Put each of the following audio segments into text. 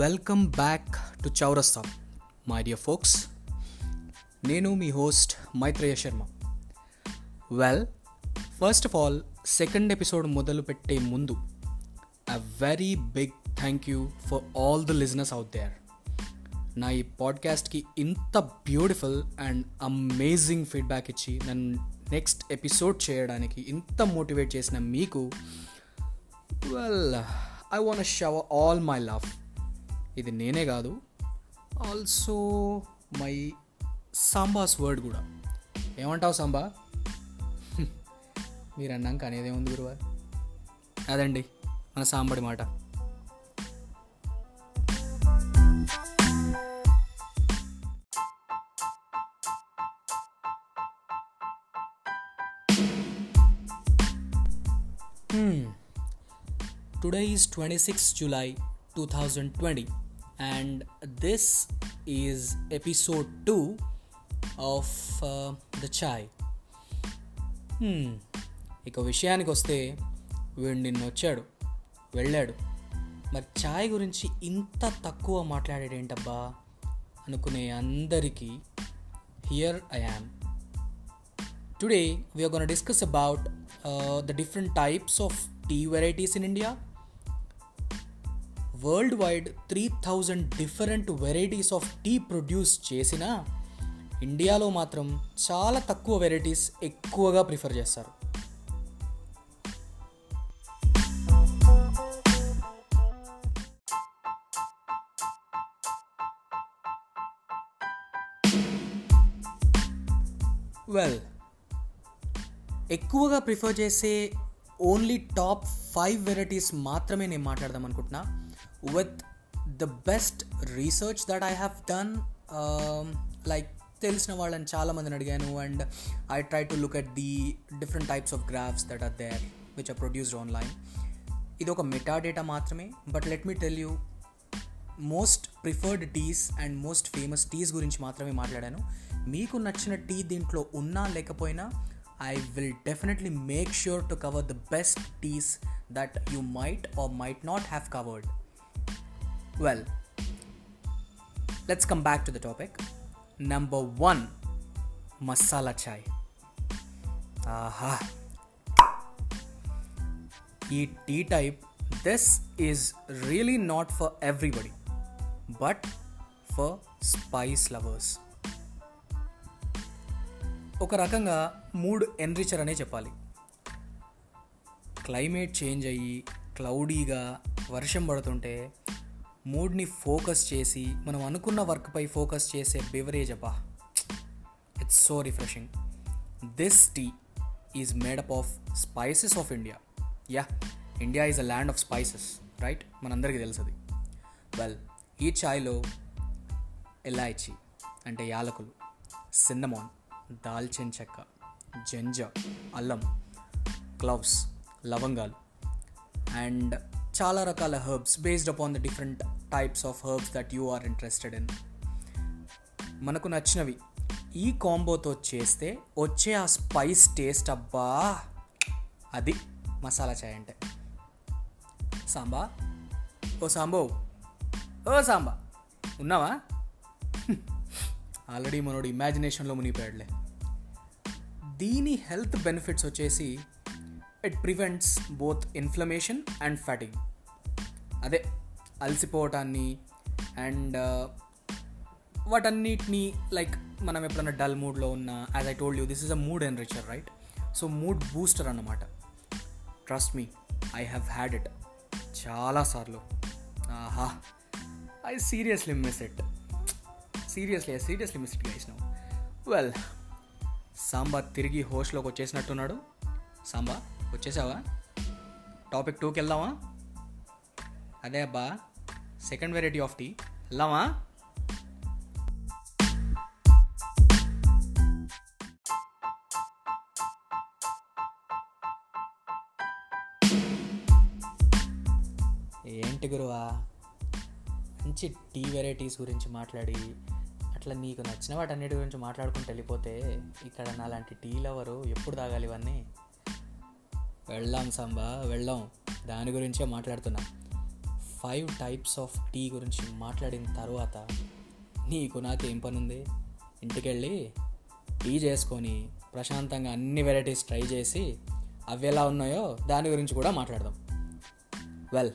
Welcome back to Chowrasta my dear folks నేను మీ host Maitreya Sharma well first of all second episode మొదలు పెట్టే ముందు a very big thank you for all the listeners out there నా ఈ పాడ్కాస్ట్కి ఇంత beautiful and amazing feedback ఇచ్చి నన్ను next episode చేయడానికి ఇంత మోటివేట్ చేసిన మీకు well I want shower all my love ఇది నేనే కాదు. ఆల్సో మై సాంబాస్ వర్డ్ కూడా. ఏమంటావు సాంబా మీరు అన్నాక అనేదేముంది గురువా అదండి మన సాంబడి మాట. Hmm. Today is 26 July. 2020 and this is episode 2 of uh, the chai. Hmm. ఇక విషయానికి వస్తే వీడు నిన్న వచ్చాడు వెళ్ళాడు. మరి ఛాయ్ గురించి ఇంత తక్కువ మాట్లాడాడు ఏంటబ్బా అనుకునే అందరికీ here I am today we gonna discuss about the different types of tea varieties in India world wide three thousand different varieties of tea produce చేసిన ఇండియాలో మాత్రం చాలా తక్కువ వెరైటీస్ ఎక్కువగా ప్రిఫర్ చేస్తారు. వెల్ ఎక్కువగా ప్రిఫర్ చేసే ఓన్లీ టాప్ ఫైవ్ వెరైటీస్ మాత్రమే నేను మాట్లాడదాం అనుకుంటున్నా. With the best research that I have done like తెలిసిన వాళ్ళని చాలామందిని అడిగాను and I try to look at the different types of graphs that are there which are produced online ఇది ఒక మెటా డేటా మాత్రమే but let me tell you most preferred teas and most famous teas గురించి మాత్రమే మాట్లాడాను మీకు నచ్చిన tea దీంట్లో ఉన్నా లేకపోయినా I will definitely make sure to cover the best teas that you might or might not have covered well let's come back to the topic number one masala chai ఆహా ఈ tea type this is really not for everybody but for spice lovers ఒక రకంగా mood ఎన్రిచర్ అనే చెప్పాలి. Climate change అయ్యి క్లౌడీగా వర్షం పడుతుంటే మూడ్ని ఫోకస్ చేసి మనం అనుకున్న వర్క్పై ఫోకస్ చేసే బివరేజ్ అబ్బా. It's so refreshing this tea is made up of spices of India yeah India is a land of spices right మనందరికీ తెలుసుది. వెల్ ఈ ఛాయ్లో ఇలాయచి అంటే యాలకులు సిన్నమాన్ దాల్చిన చెక్క జంజ అల్లం క్లవ్స్ లవంగాలు అండ్ చాలా రకాల herbs based upon the different types of herbs that you are interested in మనకు నచ్చినవి. ఈ కాంబోతో చేస్తే వచ్చే ఆ స్పైస్ టేస్ట్ అబ్బా! అది మసాలా చాయ్ అంటే. సాంబా? ఓ సాంబో. ఓ సాంబా. ఉన్నావా? ఆల్రెడీ మనోడు ఇమాజినేషన్లో మునిగిపోయాడులే. దీని హెల్త్ బెనిఫిట్స్ వచ్చేసి it prevents both inflammation and fatigue అదే అలసిపోవటాన్ని అండ్ uh, వాటన్నిటిని లైక్ మనం ఎప్పుడన్నా డల్ మూడ్లో ఉన్న as I told you this is a mood enricher right so mood booster అన్నమాట. Trust me I have had it చాలాసార్లు ఆహా. I seriously miss it seriously I seriously miss it guys well Samba తిరిగి హోస్ట్లోకి వచ్చేసినట్టున్నాడు. సాంబా వచ్చేసావా? Topic టూకి వెళ్దామా? అదే అబ్బా. Second variety of tea. వెళ్దామా? ఏంటి గురువా? మంచి టీ వెరైటీస్ గురించి మాట్లాడి అట్లా నీకు నచ్చిన వాటన్నిటి గురించి మాట్లాడుకుంటూ వెళ్ళిపోతే ఇక్కడ నాలాంటి టీ లవరు ఎప్పుడు తాగాలి ఇవన్నీ? వెళ్దాం సాంబా వెళ్ళాం దాని గురించే మాట్లాడుతున్నా. ఫైవ్ టైప్స్ ఆఫ్ టీ గురించి మాట్లాడిన తర్వాత నీకు నాకేం పని ఉంది ఇంటికెళ్ళి టీ చేసుకొని ప్రశాంతంగా అన్ని వెరైటీస్ ట్రై చేసి అవి ఎలా ఉన్నాయో దాని గురించి కూడా మాట్లాడదాం. Well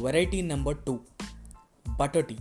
variety number two butter tea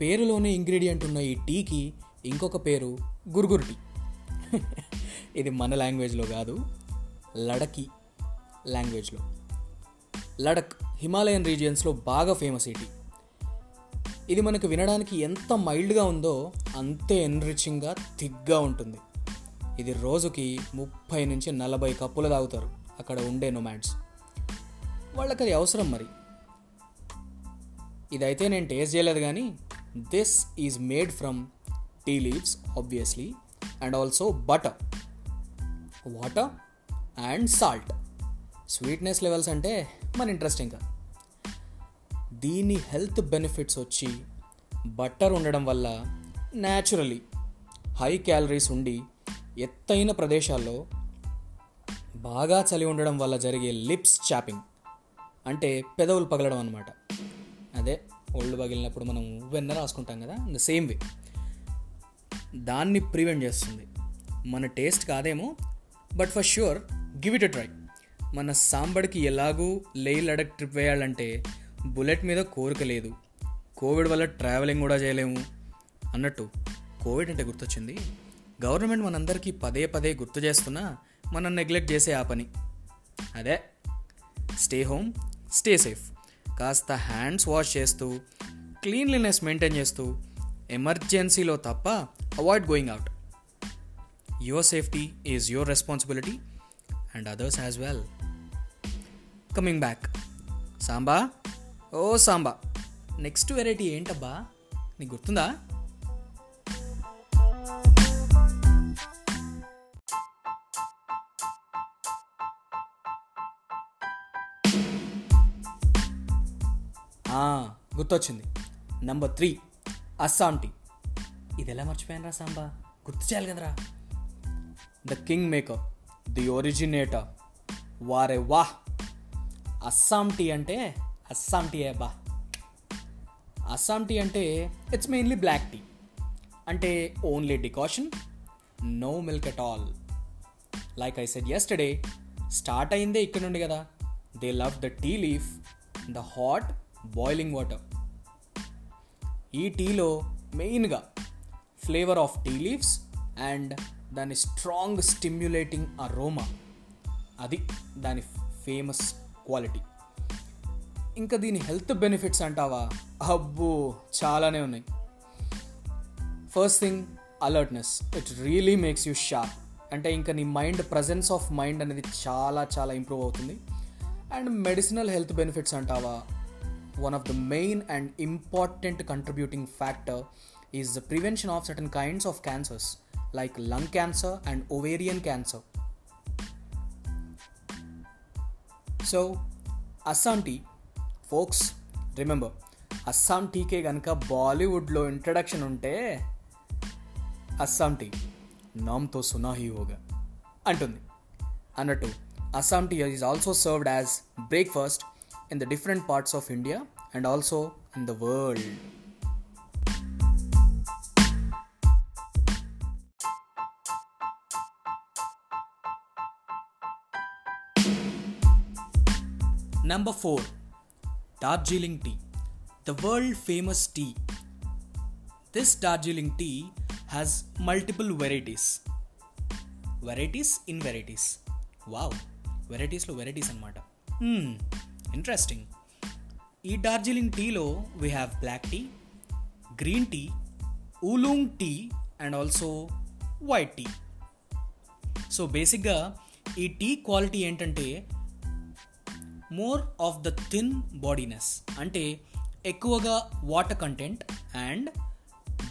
పేరులోనే ఇంగ్రీడియంట్ ఉన్న ఈ టీకి ఇంకొక పేరు గురుగురు టీ ఇది మన లాంగ్వేజ్లో కాదు లడకి లాంగ్వేజ్లో లడక్. హిమాలయన్ రీజియన్స్లో బాగా ఫేమస్ ఈ టీ. ఇది మనకు వినడానికి ఎంత మైల్డ్గా ఉందో అంతే ఎన్రిచింగ్గా థిక్గా ఉంటుంది. ఇది రోజుకి ముప్పై నుంచి నలభై కప్పులు తాగుతారు అక్కడ ఉండే నొమాడ్స్. వాళ్ళకి అది అవసరం మరి. ఇదైతే నేను టేస్ట్ చేయలేదు కానీ this is made from tea leaves obviously and also butter water and salt sweetness levels అంటే మన ఇంట్రెస్ట్ ఇంకా. దీని హెల్త్ బెనిఫిట్స్ వచ్చి బట్టర్ ఉండడం వల్ల న్యాచురలీ హై క్యాలరీస్ ఉండి ఎత్తైన ప్రదేశాల్లో బాగా చలి ఉండడం వల్ల జరిగే లిప్స్ చాపింగ్ అంటే పెదవులు పగలడం అనమాట అదే ఒళ్ళు పగిలినప్పుడు మనం వెన్న రాసుకుంటాం కదా ద సేమ్ వే దాన్ని ప్రివెంట్ చేస్తుంది. మన టేస్ట్ కాదేమో but for sure give it a try మన సాంబడికి ఎలాగూ లే లడక్ ట్రిప్ వేయాలంటే బుల్లెట్ మీద కోరిక లేదు. కోవిడ్ వల్ల ట్రావెలింగ్ కూడా చేయలేము. అన్నట్టు కోవిడ్ అంటే గుర్తొచ్చింది. గవర్నమెంట్ మనందరికీ పదే పదే గుర్తు చేస్తున్నా మనం నెగ్లెక్ట్ చేసే ఆ పని. అదే స్టే హోమ్ స్టే సేఫ్. కాస్త హ్యాండ్స్ వాష్ చేస్తూ క్లీన్లీనెస్ మెయింటైన్ చేస్తూ ఎమర్జెన్సీలో తప్ప avoid going out. Your safety is your responsibility. And others as well coming back Samba oh Samba next variety ఏంటబ్బా? నీకు గుర్తుందా? ఆ, గుర్తొచ్చింది. నంబర్ త్రీ అస్సాం టీ ఇది ఎలా మర్చిపోయాను రా సాంబా గుర్తు చేయాలి కదరా. The king maker the originator. వారే వాహ్. అస్సాం టీ అంటే అస్సాం టీ బా. అస్సాం టీ అంటే ఇట్స్ మెయిన్లీ బ్లాక్ టీ. అంటే only decoction no milk at all. Like I said yesterday start అయిందే ఇక్కడ నుండి కదా. They love the tea leaf the hot boiling water. ఈ టీలో మెయిన్గా flavour of tea leaves and దాని స్ట్రాంగ్ స్టిమ్యులేటింగ్ అరోమా అది దాని ఫేమస్ క్వాలిటీ ఇంకా దీని హెల్త్ బెనిఫిట్స్ అంటావా? అబ్బో చాలానే ఉన్నాయి. First thing alertness it really makes you sharp అంటే ఇంకా నీ మైండ్ ప్రజెన్స్ ఆఫ్ మైండ్ అనేది చాలా చాలా ఇంప్రూవ్ అవుతుంది. అండ్ మెడిసినల్ హెల్త్ బెనిఫిట్స్ అంటావా? One of the main and important contributing factor is the prevention of certain kinds of cancers like lung cancer and ovarian cancer so Assam tea folks remember Assam టీకే కనుక బాలీవుడ్లో introduction ఉంటే Assam tea నామ్తో సునాహీ హోగా అంటుంది అన్నట్టు Assam tea is also served as breakfast in the different parts of India and also in the world number four Darjeeling tea the world famous tea this Darjeeling tea has multiple varieties varieties in varieties wow వెరైటీస్లో varieties అనమాట interesting ఈ డార్జీలింగ్ టీలో we have black tea green tea oolong tea and also white tea so బేసిక్గా ఈ tea quality ఏంటంటే more of the thin bodiness అంటే ఎక్కువగా water content and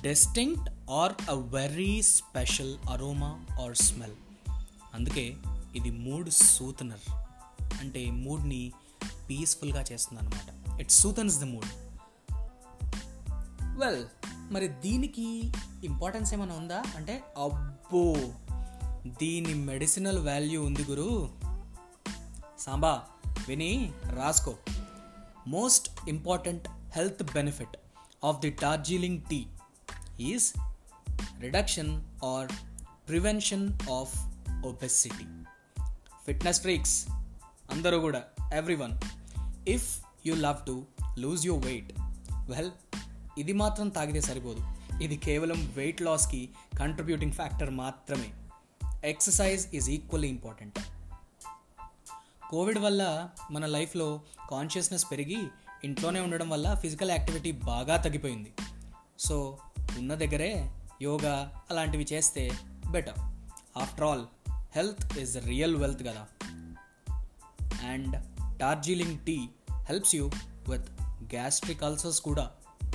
distinct or a very special aroma or smell అందుకే ఇది mood soothener అంటే మూడ్ని పీస్ఫుల్గా చేస్తుంది అనమాట it soothens the mood well మరి దీనికి ఇంపార్టెన్స్ ఏమైనా ఉందా? అంటే అబ్బో దీని మెడిసినల్ వాల్యూ ఉంది గురు. సాంబా విని రాసుకో. Most important health benefit of the Darjeeling tea is reduction or prevention of obesity fitness freaks అందరూ కూడా every one if you love to lose your weight well ఇది మాత్రం తాగితే సరిపోదు. ఇది కేవలం వెయిట్ లాస్కి కంట్రిబ్యూటింగ్ ఫ్యాక్టర్ మాత్రమే. Exercise is equally important Covid వల్ల మన లైఫ్లో కాన్షియస్నెస్ పెరిగి ఇంట్లోనే ఉండడం వల్ల ఫిజికల్ యాక్టివిటీ బాగా తగ్గిపోయింది. సో ఉన్న దగ్గరే యోగా అలాంటివి చేస్తే better after all health is real wealth కదా. And Darjeeling tea helps you with gastric ulcers కూడా.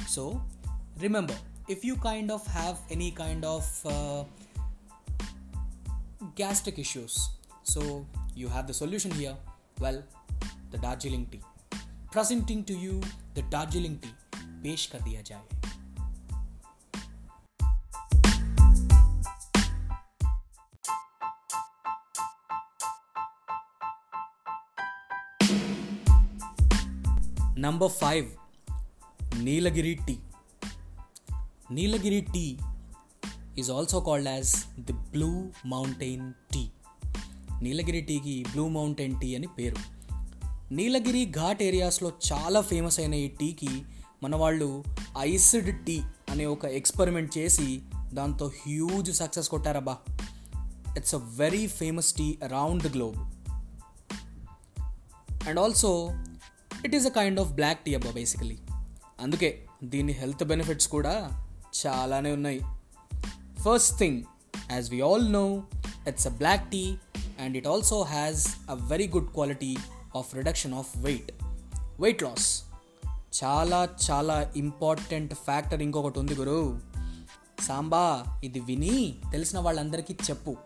So remember if you kind of have any kind of gastric issues so you have the solution here. Well, the Darjeeling tea. Presenting to you the Darjeeling tea. पेश kar diya jaye. Number five, Nilgiri tea. Nilgiri tea is also called as the Blue Mountain Tea. Nilgiri టీకి blue mountain tea అని పేరు. నీలగిరి ఘాట్ ఏరియాస్లో చాలా famous అయిన ఈ టీకి మన వాళ్ళు ఐస్డ్ టీ అనే ఒక ఎక్స్పెరిమెంట్ చేసి దాంతో huge success కొట్టారబ్బా. It's a very famous tea around the globe. And also it is a kind of black tea అబ్బా బేసికలీ. అందుకే దీని హెల్త్ బెనిఫిట్స్ కూడా చాలానే ఉన్నాయి. First thing as we all know it's a black tea and it also has a very good quality of reduction of weight weight loss చాలా చాలా important factor ఇంకొకటి ఉంది గురు. సాంబా ఇది విని తెలిసిన వాళ్ళందరికీ చెప్పు.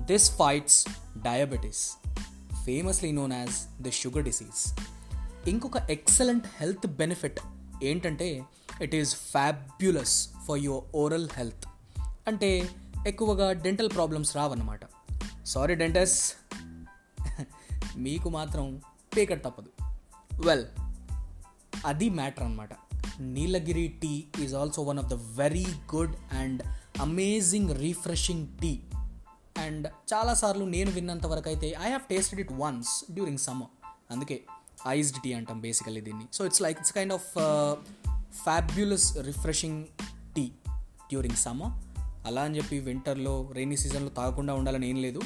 This fights diabetes famously known as the sugar disease ఇంకొక ఎక్సలెంట్ హెల్త్ బెనిఫిట్ ఏంటంటే it is fabulous for your oral health అంటే ఎక్కువగా డెంటల్ ప్రాబ్లమ్స్ రావన్నమాట. Sorry dentists. మీకు మాత్రం పేకట్ తప్పదు. వెల్ అది మ్యాటర్ అనమాట Nilgiri tea is also one of the very good and amazing refreshing tea and చాలాసార్లు నేను విన్నంత వరకు అయితే I have tasted it once during summer అందుకే ఐస్డ్ టీ అంటాం బేసికలీ దీన్ని. So it's like it's kind of fabulous refreshing tea during summer అలా అని చెప్పి వింటర్లో రైనీ సీజన్లో తాగకుండా ఉండాలని ఏం లేదు.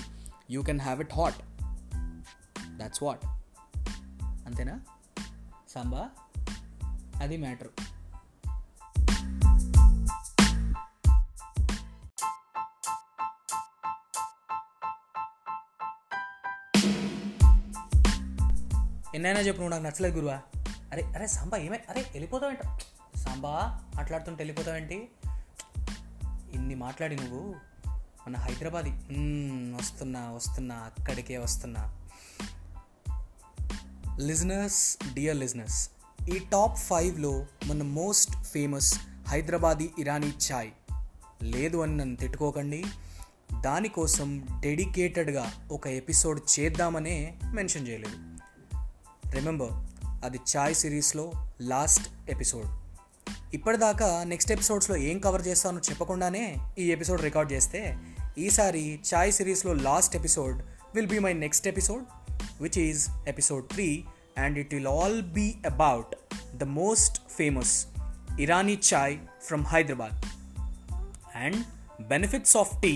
You can have it hot that's what అంతేనా? సాంబా అది మ్యాటర్ ఎన్నైనా చెప్పు నువ్వు నాకు నచ్చలేదు గురువా. అరే అరే సాంబా ఏమై అరే వెళ్ళిపోతావేంట? సాంబా మాట్లాడుతుంటే వెళ్ళిపోతావేంటి? ఇన్ని మాట్లాడి నువ్వు మన హైదరాబాద్ వస్తున్నా వస్తున్నా అక్కడికే వస్తున్నా. లిజనర్స్ డియర్ లిజనర్స్ ఈ టాప్ ఫైవ్లో మన most famous Hyderabadi Irani chai లేదు అని నన్ను తిట్టుకోకండి. దానికోసం డెడికేటెడ్గా ఒక ఎపిసోడ్ చేద్దామనే మెన్షన్ చేయలేదు. రిమెంబర్ అది చాయ్ సిరీస్లో లాస్ట్ ఎపిసోడ్. ఇప్పటిదాకా నెక్స్ట్ ఎపిసోడ్స్లో ఏం కవర్ చేస్తానో చెప్పకుండానే ఈ ఎపిసోడ్ రికార్డ్ చేస్తే ఈసారి చాయ్ సిరీస్లో last episode will be my next episode which is episode three and it will all be about the most famous Irani chai from Hyderabad and benefits of tea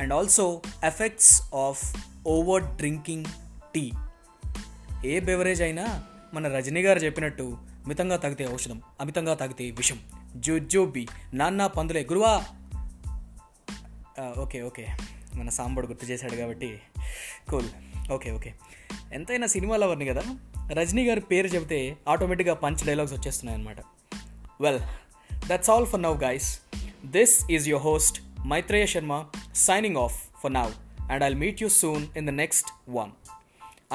and also effects of over drinking tea A beverage అయినా మన రజనీ గారు చెప్పినట్టు మితంగా తాగితే ఔషధం అమితంగా తాగితే విషం. జోజోబి నాన్న పందులే గురువా. Okay okay. మన సాంబడు గుర్తు చేశాడు కాబట్టి. కూల్. Okay okay. ఎంతైనా సినిమా లవర్ని కదా? రజనీ గారి పేరు చెబితే ఆటోమేటిక్గా పంచ్ డైలాగ్స్ వచ్చేస్తున్నాయి అనమాట well that's all for now guys this is your host Maitreya Sharma signing off for now and I'll meet you soon in the next one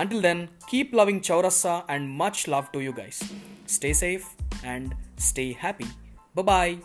Until then, keep loving Chowrasta and much love to you guys. Stay safe and stay happy. Bye bye.